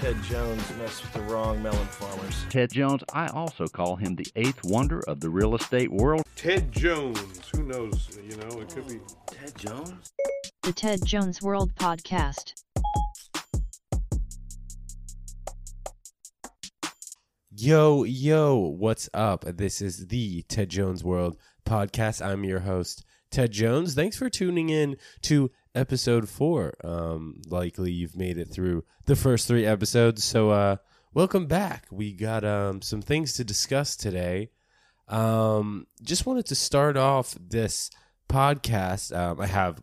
Ted Jones messed with the wrong melon farmers. Ted Jones, I also call him the eighth wonder of the real estate world. Ted Jones. Who knows? You know, it could be. Ted Jones? The Ted Jones World Podcast. Yo, yo, what's up? This is the Ted Jones World podcast. I'm your host, Ted Jones. Thanks for tuning in to episode four. Um, likely you've made it through the first three episodes. So, uh, welcome back. We got um, some things to discuss today. Um, just wanted to start off this podcast. Um, I have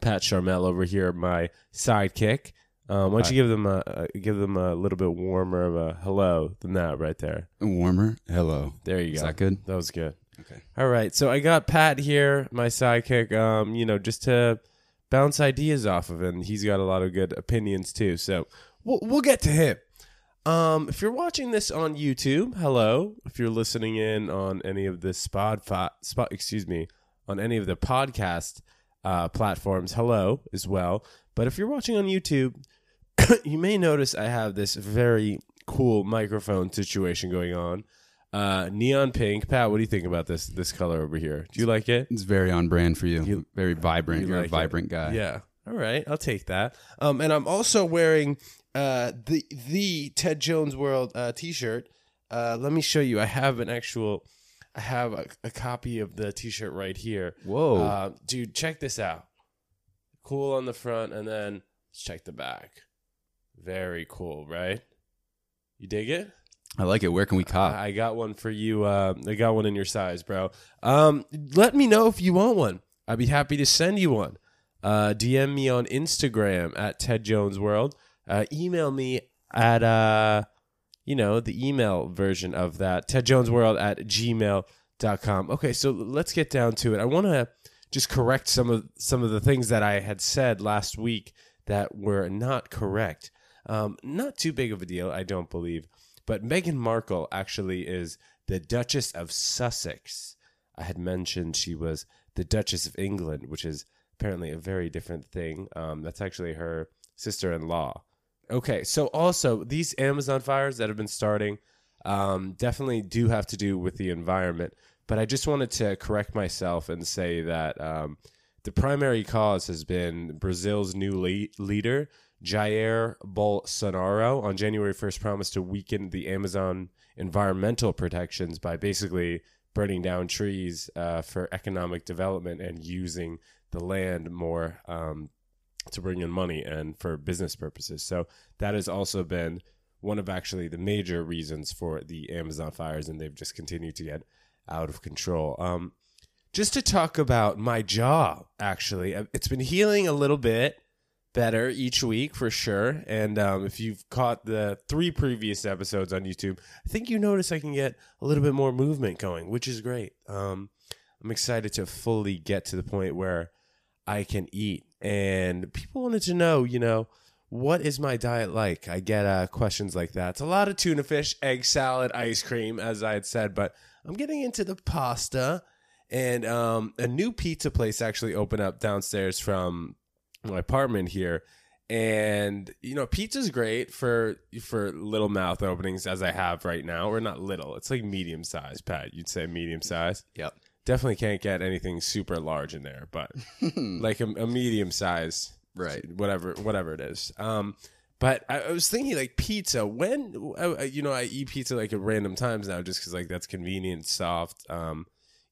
Pat Charmel over here, my sidekick. Um, why don't you give them a, a give them a little bit warmer of a hello than that right there? Warmer. Hello. There you Is go. that good? That was good. Okay. All right. So I got Pat here, my sidekick. Um, you know, just to bounce ideas off of, and he's got a lot of good opinions too. So we'll we'll get to him. Um, if you're watching this on YouTube, hello. If you're listening in on any of the Spotify, spot, excuse me, on any of the podcast uh, platforms, hello as well. But if you're watching on YouTube, you may notice I have this very cool microphone situation going on. Uh, neon pink. Pat, what do you think about this this color over here? Do you like it? It's very on brand for you. You- very vibrant. you are like a it? vibrant guy. Yeah. All right, I'll take that. Um, and I'm also wearing uh the the Ted Jones World uh T-shirt. Uh, let me show you. I have an actual. I have a, a copy of the T-shirt right here. Whoa. Uh, dude, check this out. Cool on the front, and then let's check the back. Very cool, right? You dig it? I like it. Where can we cop? I got one for you. Uh, I got one in your size, bro. Um, let me know if you want one. I'd be happy to send you one. Uh, DM me on Instagram at Ted Jones World. Uh, email me at uh, you know, the email version of that tedjonesworld at gmail.com. Okay, so let's get down to it. I want to just correct some of some of the things that I had said last week that were not correct. Um, not too big of a deal, I don't believe. But Meghan Markle actually is the Duchess of Sussex. I had mentioned she was the Duchess of England, which is apparently a very different thing. Um, that's actually her sister in law. Okay, so also these Amazon fires that have been starting um, definitely do have to do with the environment. But I just wanted to correct myself and say that um, the primary cause has been Brazil's new le- leader, Jair Bolsonaro, on January 1st promised to weaken the Amazon environmental protections by basically burning down trees uh, for economic development and using the land more um, to bring in money and for business purposes. So that has also been one of actually the major reasons for the Amazon fires, and they've just continued to get out of control. Um, just to talk about my jaw, actually, uh, it's been healing a little bit better each week for sure. And um, if you've caught the three previous episodes on YouTube, I think you notice I can get a little bit more movement going, which is great. Um, I'm excited to fully get to the point where I can eat. And people wanted to know, you know, what is my diet like? I get uh, questions like that. It's a lot of tuna fish, egg salad, ice cream, as I had said, but I'm getting into the pasta. And um, a new pizza place actually opened up downstairs from my apartment here. And you know, pizza's great for for little mouth openings as I have right now, or not little. It's like medium size, Pat. You'd say medium size. Yep. Definitely can't get anything super large in there, but like a, a medium size, Right. Whatever, whatever it is. Um, but I, I was thinking like pizza. When uh, you know, I eat pizza like at random times now, just because like that's convenient, soft, um,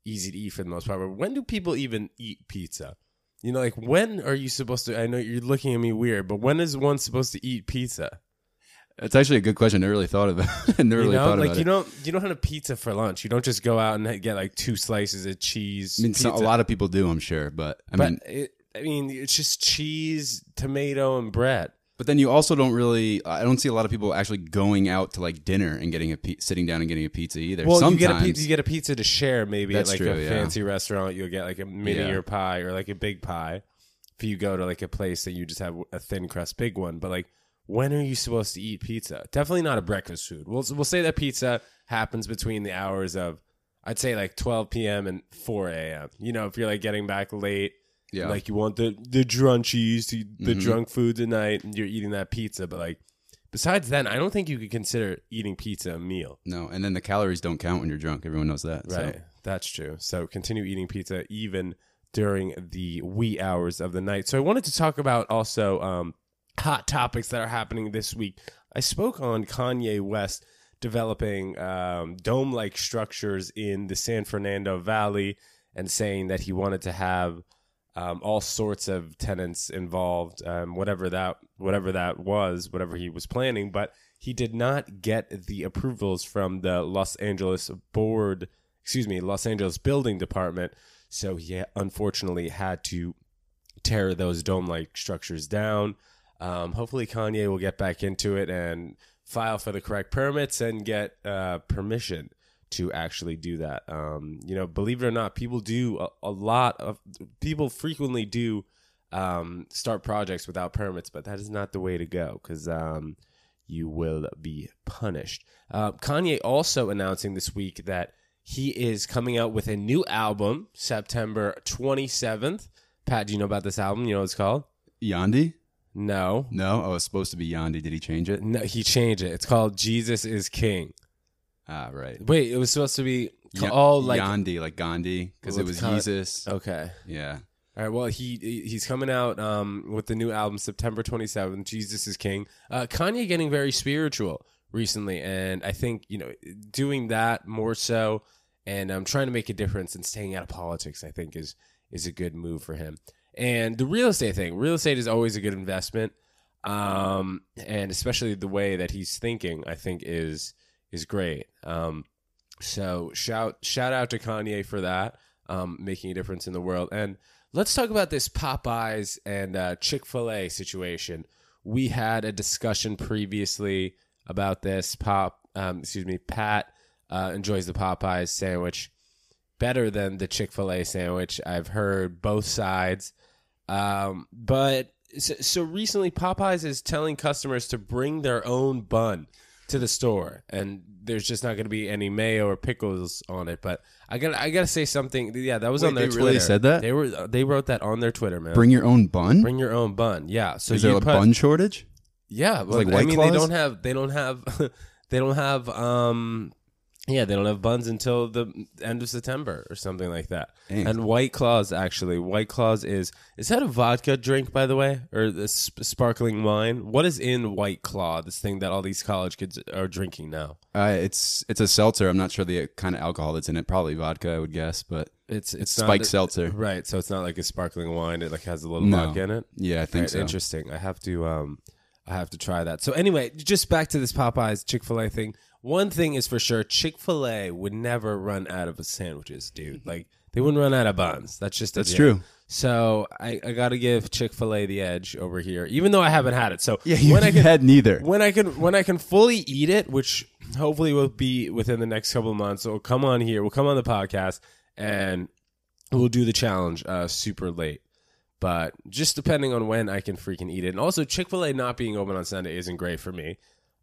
easy to eat for the most part. But when do people even eat pizza? You know, like when are you supposed to? I know you're looking at me weird, but when is one supposed to eat pizza? It's actually a good question. I never really thought of it. I never You really know, thought like about you it. don't you don't have a pizza for lunch. You don't just go out and get like two slices of cheese. I mean, so, a lot of people do, I'm sure, but I but mean, it, I mean, it's just cheese, tomato, and bread. But then you also don't really. I don't see a lot of people actually going out to like dinner and getting a sitting down and getting a pizza either. Well, Sometimes you get a pizza, you get a pizza to share. Maybe That's at like true, a yeah. fancy restaurant, you'll get like a mini Yeah. or pie or like a big pie. If you go to like a place that you just have a thin crust big one, but like when are you supposed to eat pizza? Definitely not a breakfast food. We'll we'll say that pizza happens between the hours of I'd say like 12 p.m. and 4 a.m. You know, if you're like getting back late, yeah, like you want the the drunchies, the, the Mhm. drunk food tonight, and you're eating that pizza. But like besides then, I don't think you could consider eating pizza a meal. No, and then the calories don't count when you're drunk. Everyone knows that. so- Right. That's true. So continue eating pizza even during the wee hours of the night. So I wanted to talk about also um, hot topics that are happening this week. I spoke on Kanye West developing um, dome like structures in the San Fernando Valley and saying that he wanted to have um, all sorts of tenants involved, um, whatever that whatever that was, whatever he was planning. But he did not get the approvals from the Los Angeles board, excuse me, Los Angeles building department. So he unfortunately had to tear those dome-like structures down. Um, hopefully, Kanye will get back into it and file for the correct permits and get uh, permission to actually do that. Um, you know, believe it or not, people do a, a lot of people frequently do um, start projects without permits, but that is not the way to go because um, you will be punished. Uh, Kanye also announcing this week that he is coming out with a new album September 27th. Pat, do you know about this album? You know what it's called? Yandhi? No. No, oh, it's supposed to be Yandhi. Did he change it? No, he changed it. It's called Jesus is King. Ah, right. Wait, it was supposed to be Ya- oh like Gandhi, like Gandhi, because it was Jesus. okay. Yeah. All right. Well, he he's coming out um, with the new album September 27th. Jesus is King. Uh, Kanye getting very spiritual recently, and I think you know doing that more so, and um, trying to make a difference and staying out of politics. I think is is a good move for him. And the real estate thing, real estate is always a good investment, um, and especially the way that he's thinking, I think is is great. Um, so shout shout out to Kanye for that, um, making a difference in the world. And let's talk about this Popeyes and uh, Chick Fil A situation. We had a discussion previously about this. Pop, um, excuse me, Pat uh, enjoys the Popeyes sandwich better than the Chick Fil A sandwich. I've heard both sides, um, but so, so recently Popeyes is telling customers to bring their own bun to the store, and there's just not going to be any mayo or pickles on it. But I got I got to say something. Yeah, that was Wait, on their they Twitter. really said that? They were they wrote that on their Twitter, man. Bring your own bun? Bring your own bun. Yeah. So Is you there a put- bun shortage? yeah, well, like I White mean, they Claws? don't have they don't have they don't have um yeah they don't have buns until the end of September or something like that. Dang. And White Claws actually, White Claws is is that a vodka drink by the way or the sp- sparkling wine? What is in White Claw? This thing that all these college kids are drinking now. Uh, it's it's a seltzer. I'm not sure the kind of alcohol that's in it. Probably vodka, I would guess. But It's it's spiked not, seltzer. right? So it's not like a sparkling wine. It like has a little No. vodka in it. yeah, I think Right, so. Interesting. I have to um I have to try that. So anyway, just back to this Popeyes Chick-fil-A thing. One thing is for sure, Chick-fil-A would never run out of sandwiches, dude. Like they wouldn't run out of buns. That's just That's true. So I, I got to give Chick-fil-A the edge over here, even though I haven't had it. So Yeah, you when I can had neither. when I can when I can fully eat it, which hopefully will be within the next couple of months, we'll come on here, we'll come on the podcast, and we'll do the challenge uh, super late. But just depending on when I can freaking eat it, and also Chick Fil A not being open on Sunday isn't great for me.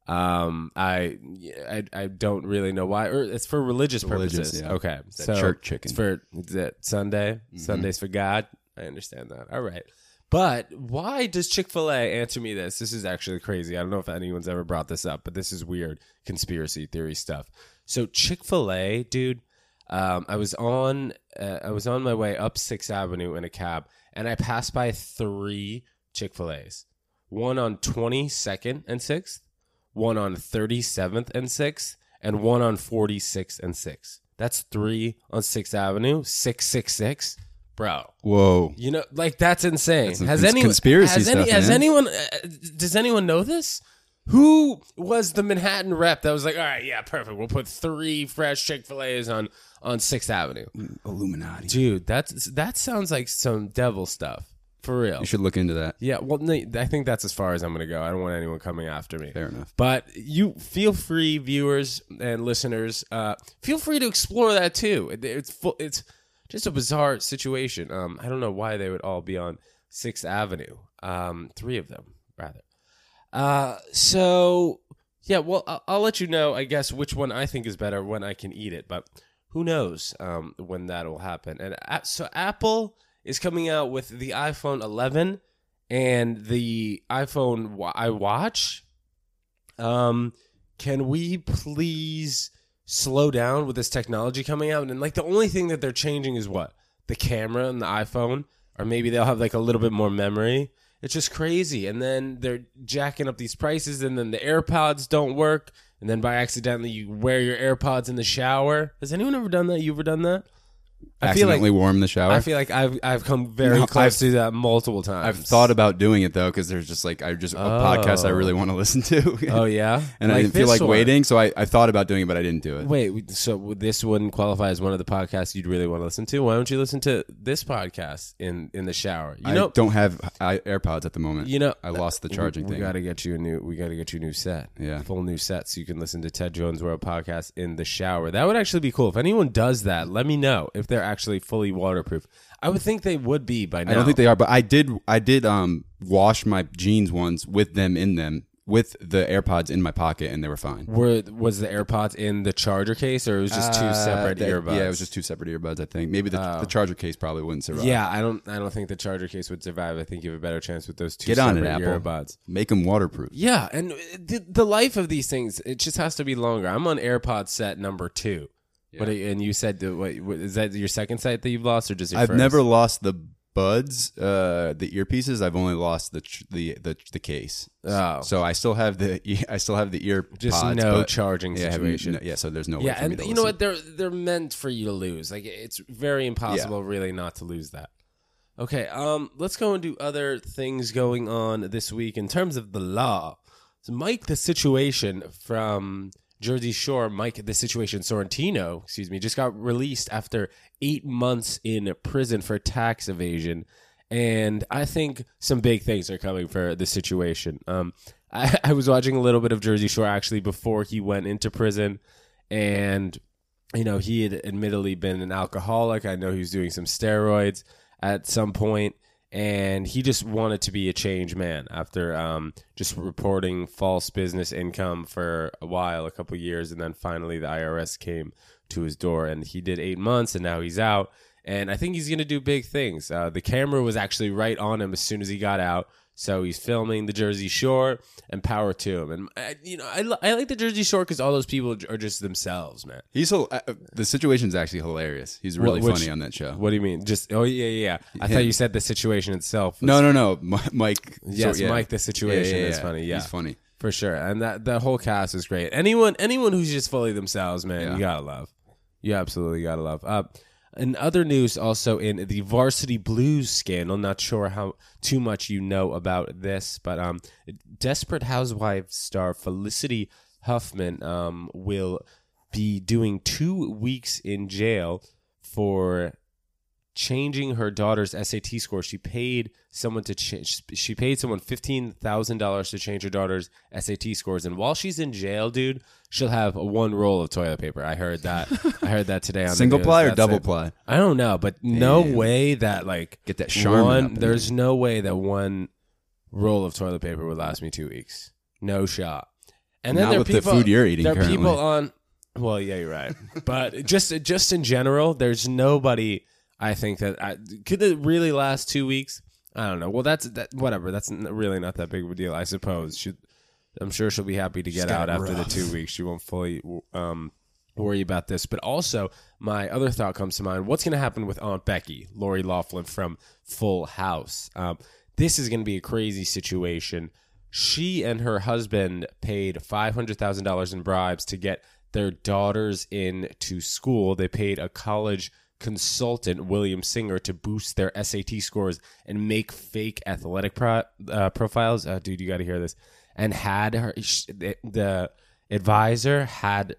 Um, I, I I don't really know why, or it's for religious Religious, purposes. yeah. Okay, That so church chicken. It's for is it Sunday. Sundays for God. I understand that. All right. But why does Chick fil A answer me this? This is actually crazy. I don't know if anyone's ever brought this up, but this is weird conspiracy theory stuff. So Chick fil A, dude, um, I was on uh, I was on my way up Sixth Avenue in a cab, and I passed by three Chick fil A's. One on 22nd and 6th, one on 37th and 6th, and one on 46th and 6th. That's three on 6th Avenue, 666. Bro, Whoa. you know, like that's insane. That's has anyone conspiracy has, any, stuff, has anyone uh, does anyone know this? Who was the Manhattan rep that was like, all right, yeah, perfect. We'll put three fresh Chick Fil A's on on Sixth Avenue, Illuminati. dude. That's that sounds like some devil stuff for real. You should look into that. Yeah, well, no, I think that's as far as I'm gonna go. I don't want anyone coming after me. Fair enough. But you feel free, viewers and listeners, uh, feel free to explore that too. It- It's full, it's just a bizarre situation. Um, I don't know why they would all be on Sixth Avenue. Um, three of them rather. Uh, so yeah, well, I'll, I'll let you know. I guess which one I think is better when I can eat it, but who knows um, when that will happen? And uh, so Apple is coming out with the iPhone 11 and the iPhone wa- iWatch. Um, can we please slow down with this technology coming out? And like the only thing that they're changing is what the camera and the iPhone, or maybe they'll have like a little bit more memory. It's just crazy. And then they're jacking up these prices, and then the AirPods don't work. And then by accidentally, you wear your AirPods in the shower. Has anyone ever done that? You ever done that? I feel like Accidentally warm the shower. I feel like I've I've come very No, close I've- to that multiple times. I've thought about doing it though because there's just like I just a podcast I oh. really want to listen to. Oh yeah, and I didn't feel this like one. waiting, so I, I thought about doing it, but I didn't do it. Wait, so this wouldn't qualify as one of the podcasts you'd really want to listen to? Why don't you listen to this podcast in in the shower? You I know, don't have I, AirPods at the moment. you know, I lost the charging we, we thing. got to get you a new. We got to get you a new set. Yeah. full new set so you can listen to Ted Jones World podcast in the shower. That would actually be cool. If anyone does that, let me know if they're actually fully waterproof. I would think they would be by now. I don't think they are, but I did I did um wash my jeans once with them in them with the AirPods in my pocket, and they were fine. were. Was the AirPods in the charger case, or it was just two Uh, separate that- earbuds? Yeah, it was just two separate earbuds. I think maybe the, Oh. the charger case probably wouldn't survive. Yeah, I don't. I don't think the charger case would survive. I think you have a better chance with those two Get on it, Apple. earbuds. make them waterproof. Yeah, and the, the life of these things, it just has to be longer. I'm on AirPod set number two. What, and you said, the, what, what, is that your second set that you've lost, or just your I've first? never lost the buds, uh, the earpieces. I've only lost the tr- the the, the case. Oh. So I still have the I still have the ear Just pods, no charging yeah, situation. no- yeah, so there's no way Yeah, and you know what? They're they're meant for you to lose. Like it's very impossible, really, not to lose that. Okay, um, let's go into other things going on this week in terms of the law. So Mike, the situation from Jersey Shore, Mike, the situation Sorrentino, excuse me, just got released after eight months in prison for tax evasion. And I think some big things are coming for the situation. Um, I, I was watching a little bit of Jersey Shore actually before he went into prison, and you know he had admittedly been an alcoholic. I know he was doing some steroids at some point, and he just wanted to be a changed man after um, just reporting false business income for a while, a couple years, and then finally the IRS came to his door, and he did eight months, and now he's out. And I think he's to do big things. Uh, the camera was actually right on him as soon as he got out. So he's filming the Jersey Shore, and power to him. And uh, you know, I, I like the Jersey Shore because all those people are just themselves, man. He's hil- uh, the situation's actually hilarious. He's really Which- funny on that show. What do you mean? Just oh yeah, yeah. yeah. I thought you said the situation itself. was- No, no, no, Mi- Mike. Yes, so- yeah. Mike. The situation is funny. Yeah, he's funny. for sure. And that that whole cast is great. Anyone anyone who's just fully themselves, man, Yeah. you gotta love. You absolutely gotta love. Uh, in other news, also in the Varsity Blues scandal, not sure how too much you know about this, but um, Desperate Housewives star Felicity Huffman um, will be doing two weeks in jail for changing her daughter's SAT score. She paid someone to change. She paid someone fifteen thousand dollars to change her daughter's SAT scores, and while she's in jail, dude, she'll have one roll of toilet paper. I heard that. I heard that today on Single ply or That's double it. ply? I don't know, but no Damn. way that like Get that Charmin one. There's no way that one roll of toilet paper would last me two weeks. No shot. And then Not there with the food you're eating There are currently. people on. Well, yeah, you're right. but just just in general, there's nobody. I think that I, could it really last two weeks. I don't know. Well, that's that. Whatever. That's really not that big of a deal. I suppose. She, I'm sure she'll be happy to get out after the two weeks. She won't fully um, worry about this. But also, my other thought comes to mind: What's going to happen with Aunt Becky, Lori Loughlin from Full House? Um, this is going to be a crazy situation. She and her husband paid five hundred thousand dollars in bribes to get their daughters into school. They paid a college consultant, William Singer, to boost their SAT scores and make fake athletic pro- uh, profiles. Uh, dude, you got to hear this. And had her the, the advisor had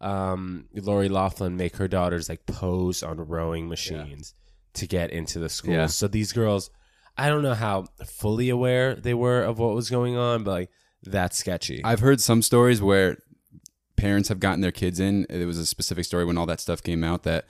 um, Lori Loughlin make her daughters like pose on rowing machines to get into the school. Yeah. So these girls, I don't know how fully aware they were of what was going on, but like that's sketchy. I've heard some stories where parents have gotten their kids in. It was a specific story when all that stuff came out that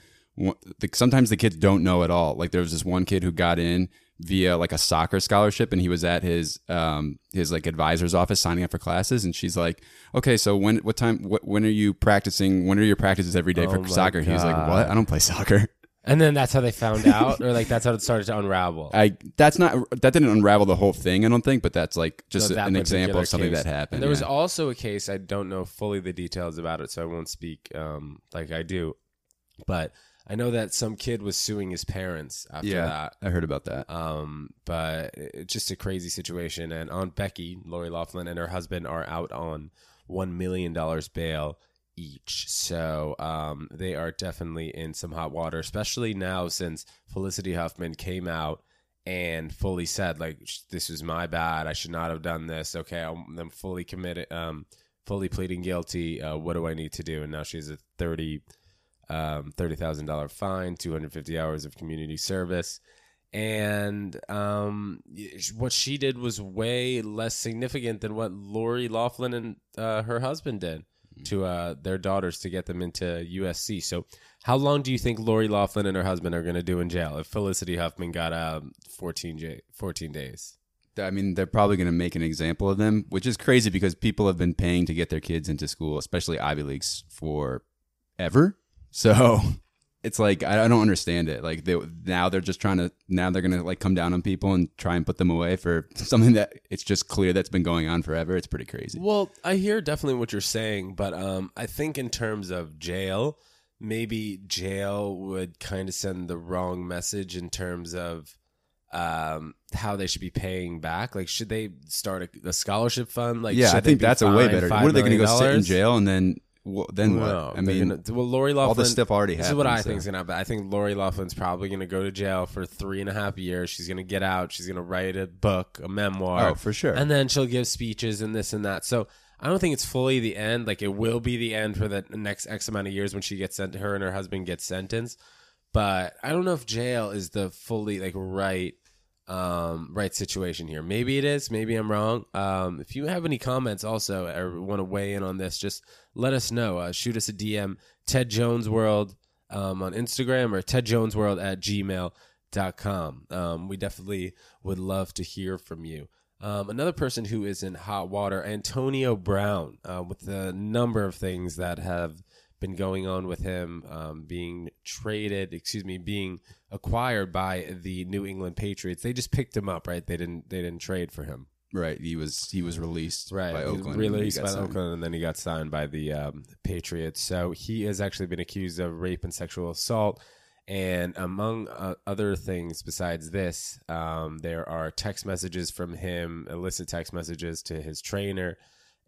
sometimes the kids don't know at all. Like there was this one kid who got in via like a soccer scholarship, and he was at his um his like advisor's office signing up for classes, and she's like, "Okay, so when what time what when are you practicing? When are your practices every day Oh for soccer?" He was like, "What? I don't play soccer." And then that's how they found out, or like that's how it started to unravel. I that's not that didn't unravel the whole thing. I don't think, but that's like just that an example of something case. that happened. And there was also a case I don't know fully the details about it, so I won't speak um, like I do. But I know that some kid was suing his parents after yeah, that. I heard about that. Um, but it's just a crazy situation. And Aunt Becky, Lori Loughlin, and her husband are out on one million dollars bail each. So um, they are definitely in some hot water, especially now since Felicity Huffman came out and fully said like this was my bad. I should not have done this. Okay, I'm, I'm fully committed. Um, fully pleading guilty. Uh, what do I need to do? And now she's a thirty um, thirty thousand dollar fine, two hundred fifty hours of community service, and um, what she did was way less significant than what Lori Loughlin and uh, her husband did to uh, their daughters to get them into USC. So, how long do you think Lori Loughlin and her husband are going to do in jail if Felicity Huffman got um, 14, j- 14 days? I mean, they're probably going to make an example of them, which is crazy because people have been paying to get their kids into school, especially Ivy Leagues, for ever. So it's like I, I don't understand it. Like they now they're just trying to now they're going to like come down on people and try and put them away for something that it's just clear that's been going on forever. It's pretty crazy. Well, I hear definitely what you're saying, but um, I think in terms of jail, maybe jail would kind of send the wrong message in terms of um, how they should be paying back. Like, should they start a, a scholarship fund? Like, yeah, I think that's a way better. What are they going to go sit in jail and then well, then what? I mean, gonna, well, Lori Loughlin. all this stuff already This is what I so- think is gonna happen. I think Lori Loughlin's probably gonna go to jail for three and a half years. She's gonna get out. She's gonna write a book, a memoir. Oh, for sure. And then she'll give speeches and this and that. So I don't think it's fully the end. Like it will be the end for the next X amount of years when she gets sent. Her and her husband get sentenced. But I don't know if jail is the fully like right um right situation here maybe it is maybe i'm wrong um if you have any comments also or want to weigh in on this just let us know uh, shoot us a dm ted jones world um, on instagram or tedjonesworld at gmail.com um, we definitely would love to hear from you um, another person who is in hot water antonio brown uh, with a number of things that have been going on with him um, being traded, excuse me, being acquired by the New England Patriots. They just picked him up, right? They didn't they didn't trade for him. Right? He was he was released Right, by Oakland. and then he released by signed. Oakland, and then he got signed by the um, Patriots. So he has actually been accused of rape and sexual assault. And among uh, other things besides this, um, there are text messages from him, illicit text messages to his trainer,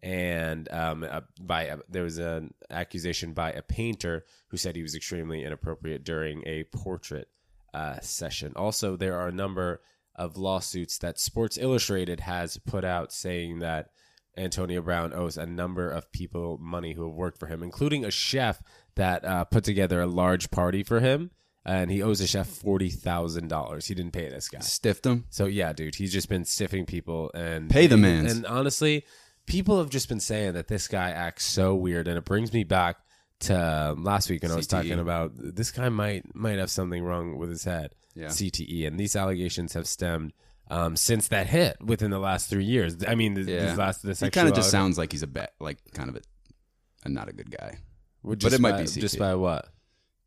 and um, uh, by a, there was an accusation by a painter who said he was extremely inappropriate during a portrait uh, session. Also, there are a number of lawsuits that Sports Illustrated has put out saying that Antonio Brown owes a number of people money who have worked for him, including a chef that uh, put together a large party for him. And he owes a chef forty thousand dollars. He didn't pay this guy. Stiffed him. So yeah, dude, he's just been stiffing people and Pay the man. And honestly, people have just been saying that this guy acts so weird, and it brings me back to um, last week when I was CTE. talking about this guy might might have something wrong with his head. Yeah. CTE, and these allegations have stemmed um, since that hit within the last three years. I mean, th- Yeah. these last this He kind of just sounds like he's a bet, like kind of a, a not a good guy. but it might by, be just by what?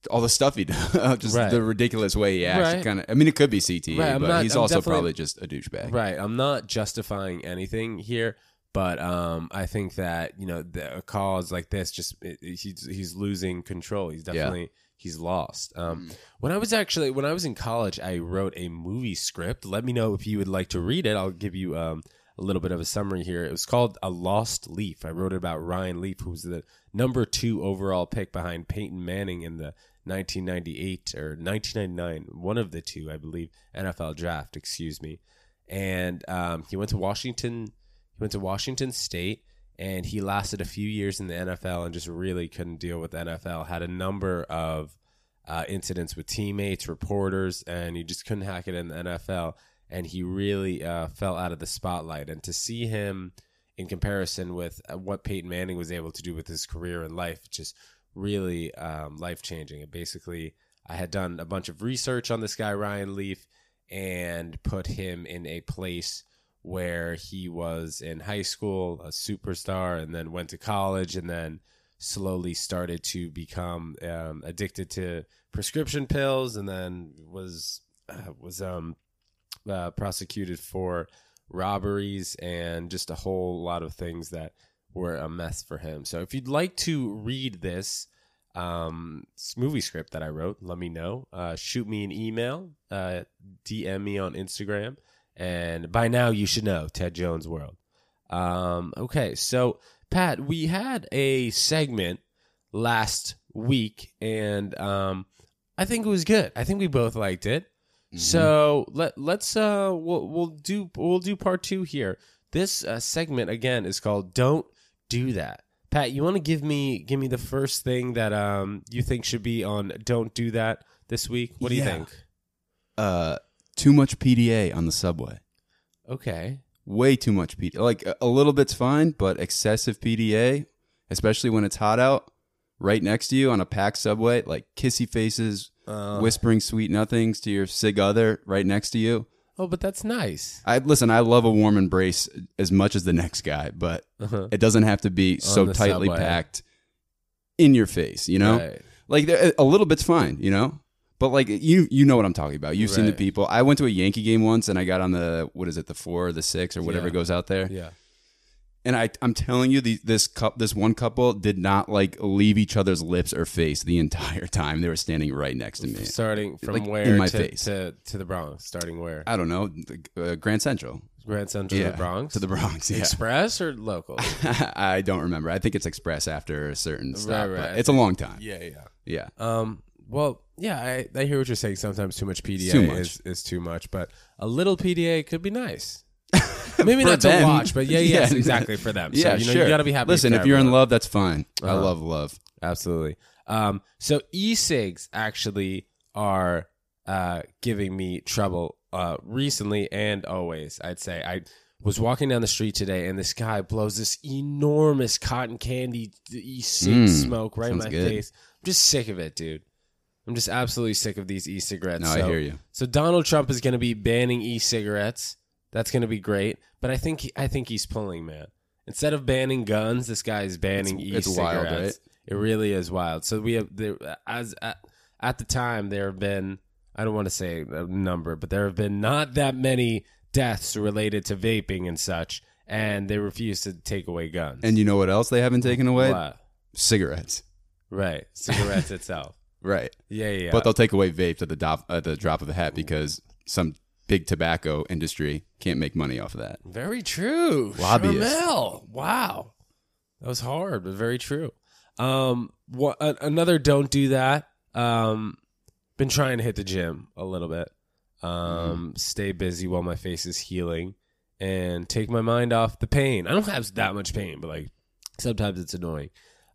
All the stuff he does, just Right. the ridiculous way he acts. Right. Kind of. I mean, it could be CTE, Right, but not- he's I'm also probably just a douchebag. Right. I'm not justifying anything here, but um, I think that you know the, a cause like this just it, it- he's he's losing control. He's Yeah. definitely he's lost. Um, Mm. when I was actually when I was in college, I wrote a movie script. Let me know if you would like to read it. I'll give you um, a little bit of a summary here. It was called A Lost Leaf. I wrote it about Ryan Leaf, who was the number two overall pick behind Peyton Manning in the 1998 or 1999, one of the two, I believe, NFL draft. Excuse me. And um, he went to Washington. Went to Washington State, and he lasted a few years in the NFL and just really couldn't deal with the NFL. Had a number of uh, incidents with teammates, reporters, and he just couldn't hack it in the NFL. And he really uh, fell out of the spotlight. And to see him in comparison with uh, what Peyton Manning was able to do with his career and life, just really um, life changing. And basically, I had done a bunch of research on this guy, Ryan Leaf, and put him in a place where he was in high school, a superstar, and then went to college, and then slowly started to become um, addicted to prescription pills, and then was uh, was um uh, prosecuted for robberies and just a whole lot of things that were a mess for him. So if you'd like to read this um, movie script that I wrote, let me know. Uh, shoot me an email, uh, DM me on Instagram, and by now you should know Ted Jones World. Um, okay, so Pat, we had a segment last week, and um, I think it was good. I think we both liked it. So let let's uh we'll we'll do we'll do part two here. This uh, segment again is called "Don't Do That." Pat, you want to give me give me the first thing that um you think should be on "Don't Do That" this week? What do you think? Uh, too much PDA on the subway. Okay, Way too much PDA. Like a- a little bit's fine, but excessive PDA, especially when it's hot out, right next to you on a packed subway, like kissy faces, Uh. whispering sweet nothings to your sig other right next to you. oh, but that's nice. I listen. I love a warm embrace as much as the next guy, but Uh-huh. it doesn't have to be so tightly subway. packed in your face. You know, Right. like a little bit's fine. You know, but like you you know what I'm talking about. You've seen the people. I went to a Yankee game once, and I got on the what is it, the four or the six or whatever Yeah. goes out there. Yeah. And I, I'm telling you, the, this cup, this one couple did not like leave each other's lips or face the entire time. They were standing right next to me. Starting from Like, where in my to, face. to to the Bronx? Starting where? I don't know, uh, Grand Central. Grand Central to the Bronx. to the Bronx. Yeah, Express or local? I don't remember. I think it's Express after a certain stop. right. but It's a long time. yeah, yeah. Yeah. Um. Well, yeah, I, I hear what you're saying. Sometimes too much PDA too much. Is, is too much, but a little PDA could be nice. Maybe not them. to watch, but yeah, yes, Yeah. exactly for them. Yeah, so, you know, sure. you got to be happy. Listen, if you're in love, that's fine. I Uh-huh. love love. absolutely. Um. So e-cigs actually are uh giving me trouble uh recently and always. I'd say I was walking down the street today and this guy blows this enormous cotton candy e-cig Mm, smoke right in my good. face. I'm just sick of it, dude. I'm just absolutely sick of these e-cigarettes. No, so, I hear you. So Donald Trump is going to be banning e-cigarettes. That's going to be great. But I think he, I think he's pulling, man. Instead of banning guns, this guy is banning It's- e-cigarettes. it's wild, right? It really is wild. So we have there as at, at the time there have been I don't want to say a number, but there have been not that many deaths related to vaping and such, and they refuse to take away guns. And you know what else they haven't taken away? What? Cigarettes. Right, cigarettes itself. Right. Yeah, yeah. yeah. But they'll take away vapes at the, drop, at the drop of a hat because some big tobacco industry can't make money off of that. Very true. Lobbyist. Charmel. Wow. That was hard, but very true. Um, what, a- another don't do that. Um, been trying to hit the gym a little bit. Um, stay busy while my face is healing and take my mind off the pain. I don't have that much pain, but like sometimes it's annoying.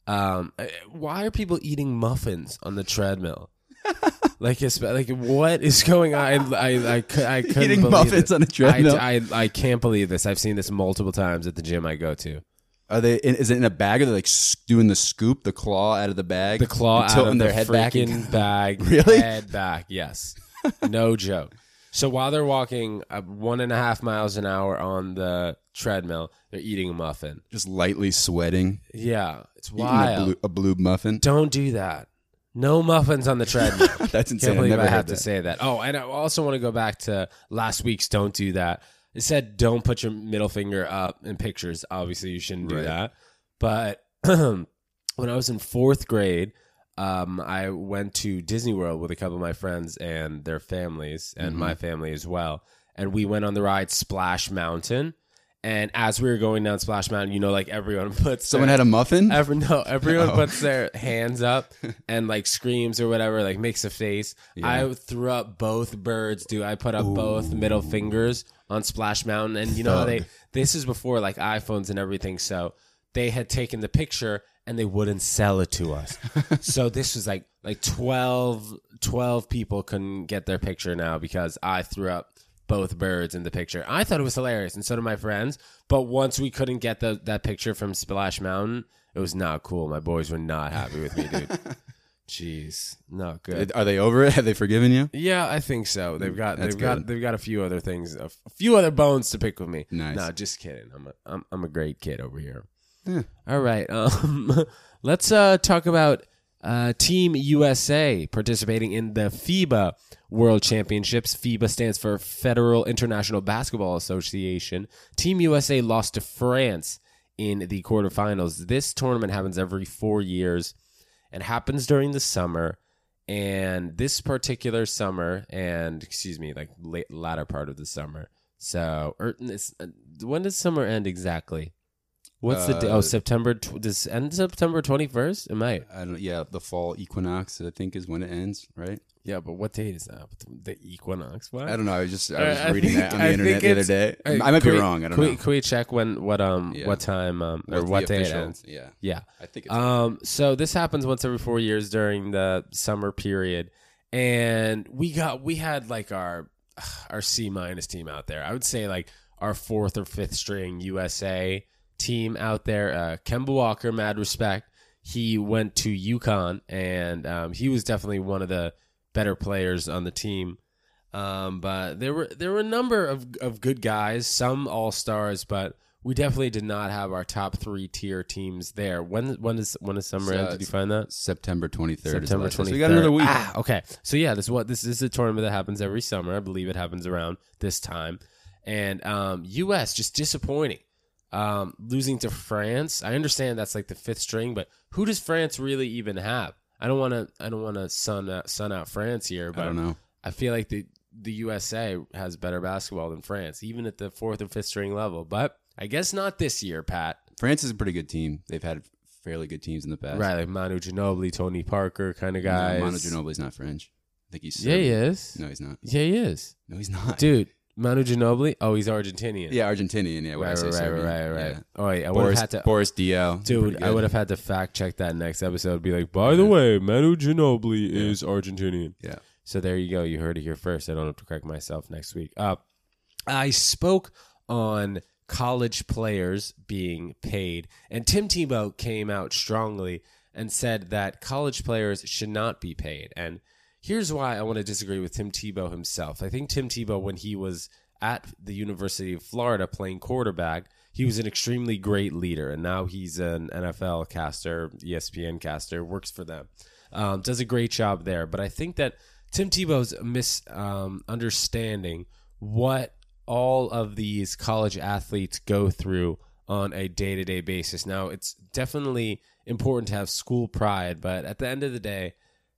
Um, eh, why are people eating muffins on the treadmill? like, like what is going on? I, I, I, I couldn't Eating believe muffins it. on a treadmill? I, I, I can't believe this. I've seen this multiple times at the gym I go to. Are they? In, is it in a bag? Or are they like doing the scoop, the claw out of the bag, The claw out of their the head back? and- bag. Really? Head back. Yes. No joke. So while they're walking uh, one and a half miles an hour on the treadmill, they're eating a muffin. just lightly sweating, Yeah, it's eating a wild. blue, a blue muffin. Don't do that. No muffins on the treadmill. That's insane. Can't I've believe never I heard have to that. say that. Oh, and I also want to go back to last week's "Don't do that." It said, "Don't put your middle finger up in pictures." Obviously, you shouldn't do Right. that. But when I was in fourth grade, um, I went to Disney World with a couple of my friends and their families, and Mm-hmm. my family as well. And we went on the ride Splash Mountain. And as we were going down Splash Mountain, you know, like everyone puts Someone their- had a muffin. Every, no, everyone Oh. puts their hands up and like screams or whatever, like makes a face. I threw up both birds, dude. I put up both middle fingers on Splash Mountain, and you know how they. This is before like iPhones and everything, so they had taken the picture and they wouldn't sell it to us. so this was like like 12, 12 people couldn't get their picture now because I threw up both birds in the picture. I thought it was hilarious, and so did my friends. But once we couldn't get the, that picture from Splash Mountain, it was not cool. My boys were not happy with me, dude. Jeez, not good. Are they over it? Have they forgiven you? Yeah, I think so. They've got That's they've got they've got a few other things, a f- a few other bones to pick with me. Nice. No, just kidding. I'm a I'm, I'm a great kid over here. Yeah. All right. Um, let's uh, talk about uh, Team USA participating in the FIBA World Championships. FIBA stands for Federal International Basketball Association. Team USA lost to France in the quarterfinals. This tournament happens every four years and happens during the summer. And this particular summer, and excuse me, like late latter part of the summer. So, or, uh, when does summer end exactly? What's the day? Uh, Oh, September. Tw- does end September twenty first? It might. I don't. Yeah, the fall equinox I think is when it ends, right? Yeah, but what date is that? The equinox. What? I don't know. I was just I was Uh, I reading think- that on the I internet the other day. I might be we- wrong. I don't can know. We, can we check when what um Yeah. what time um or What's what day it ends? Yeah, Yeah. I think it's Um, so this happens once every four years during the summer period, and we got we had like our our C minus team out there. I would say like our fourth or fifth string USA team out there. Uh, Kemba Walker, mad respect. He went to UConn, and um, he was definitely one of the better players on the team. Um, but there were there were a number of of good guys, some all stars, but we definitely did not have our top three tier teams there. When when is when is summer So end? Did you find that? September twenty third. September So we got another week. Ah, okay. So yeah, this is what this is a tournament that happens every summer. I believe it happens around this time, and um, U.S. just disappointing. Um, losing to France. I understand that's like the fifth string, but who does France really even have? I don't want to. I don't want to sun out, sun out France here, but I don't know. I feel like the the USA has better basketball than France, even at the fourth and fifth string level. But I guess not this year, Pat. France is a pretty good team. They've had fairly good teams in the past. Right, like Manu Ginobili, Tony Parker kind of No, guys. Manu Ginobili's not French. I think he's. Yeah, he is. No, he's not. Yeah, he is. No, he's not. Dude, Manu Ginobili. Oh, he's Argentinian. Yeah, Argentinian. Yeah, when I right, say right, right, Serbian. right, right. Yeah. Oh, I would have Boris, had to. Boris Diaw. Dude, I would have had to fact check that next episode. Be like, by the way, Manu Ginobili Yeah. is Argentinian. Yeah. So there you go. You heard it here first. I don't have to correct myself next week. Uh, I spoke on college players being paid, and Tim Tebow came out strongly and said that college players should not be paid. And here's why I want to disagree with Tim Tebow himself. I think Tim Tebow, when he was at the University of Florida playing quarterback, he was an extremely great leader, and now he's an NFL caster, ESPN caster, works for them, um, does a great job there. But I think that Tim Tebow's misunderstanding what all of these college athletes go through on a day to day basis. Now, it's definitely important to have school pride, but at the end of the day,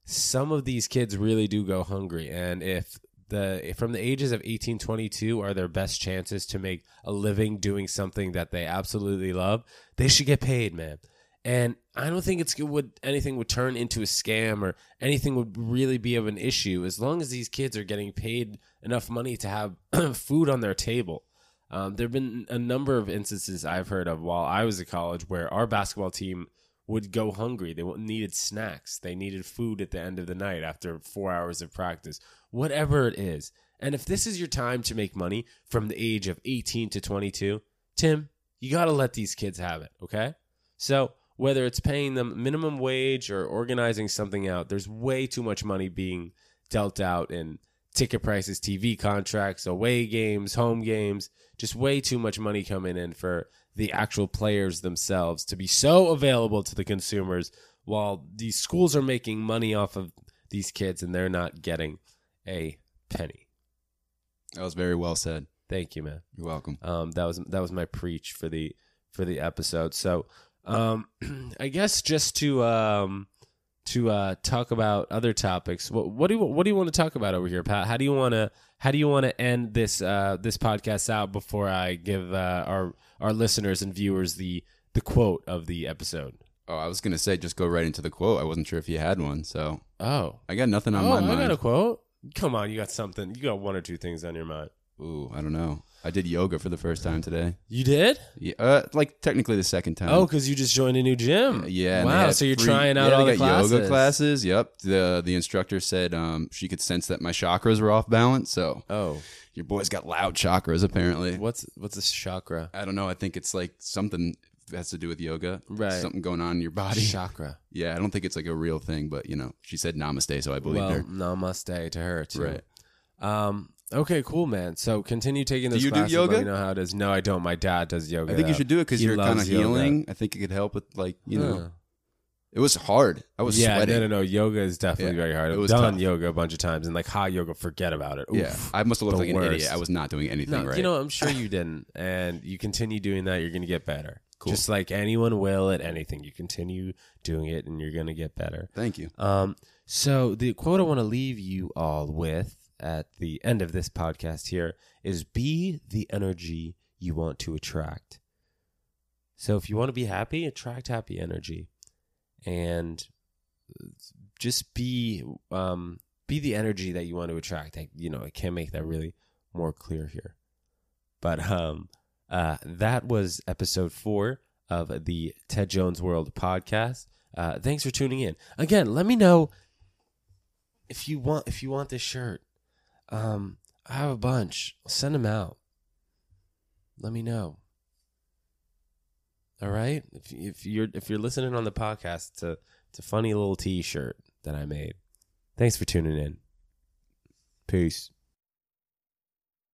some of these kids really do go hungry. And if the from the ages of 18 22 are their best chances to make a living doing something that they absolutely love, they should get paid, man. And I don't think it's it would anything would turn into a scam or anything would really be of an issue as long as these kids are getting paid enough money to have food on their table. Um, there have been a number of instances I've heard of while I was at college where our basketball team would go hungry. They needed snacks. They needed food at the end of the night after four hours of practice, whatever it is. And if this is your time to make money from the age of 18 to 22, Tim, you got to let these kids have it, okay? So whether it's paying them minimum wage or organizing something out, there's way too much money being dealt out in ticket prices, TV contracts, away games, home games, just way too much money coming in for the actual players themselves to be so available to the consumers while these schools are making money off of these kids and they're not getting a penny. That was very well said. Thank you, man. You're welcome. Um, that was that was my preach for the for the episode. So, um, I guess just to um, to uh, talk about other topics. What, what do you what do you want to talk about over here, Pat? How do you want to how do you want to end this uh, this podcast out before I give uh, our our listeners and viewers the the quote of the episode? Oh, I was gonna say just go right into the quote. I wasn't sure if you had one, so Oh, I got nothing on oh, my I mind. got a quote. Come on, you got something. You got one or two things on your mind. Ooh, I don't know. I did yoga for the first time today. You did? Yeah, uh, like technically the second time. Oh, because you just joined a new gym. Yeah. and Wow. So you're free- trying out yeah, all they the got classes. yoga classes. Yep. The the instructor said um, she could sense that my chakras were off balance. So Oh, your boy's got loud chakras apparently. what's what's a chakra? I don't know. I think it's like something has to do with yoga. Right. Something going on in your body. Chakra. Yeah, I don't think it's like a real thing, but you know, she said namaste, so I believe Well, her. namaste to her too. Right. Um, Okay, cool, man. So continue taking this. Do you do yoga? Let me know how it is. No, I don't. My dad does yoga. I think you should do it because He you're kind loves of yoga. healing. I think it could help with like you know. It was hard. I was yeah, sweating. no, no, no. Yoga is definitely Yeah, very hard. it I've was done tough. yoga a bunch of times, and like hot yoga, forget about it. Yeah, I must have looked the like an worst. idiot. I was not doing anything No, right. you know, I'm sure you didn't, and you continue doing that, you're gonna get better. Cool. Just like anyone will at anything, you continue doing it, and you're gonna get better. Thank you. Um, so the quote I want to leave you all with at the end of this podcast here is be the energy you want to attract. So if you want to be happy, attract happy energy and just be um be the energy that you want to attract. I, you know, I can't make that really more clear here. But um uh that was episode 4 of the Ted Jones World podcast. Uh, thanks for tuning in. Again, let me know if you want if you want this shirt. Um, I have a bunch. Send them out. Let me know. All right. If if you're if you're listening on the podcast, it's a it's a funny little T-shirt that I made. Thanks for tuning in. Peace.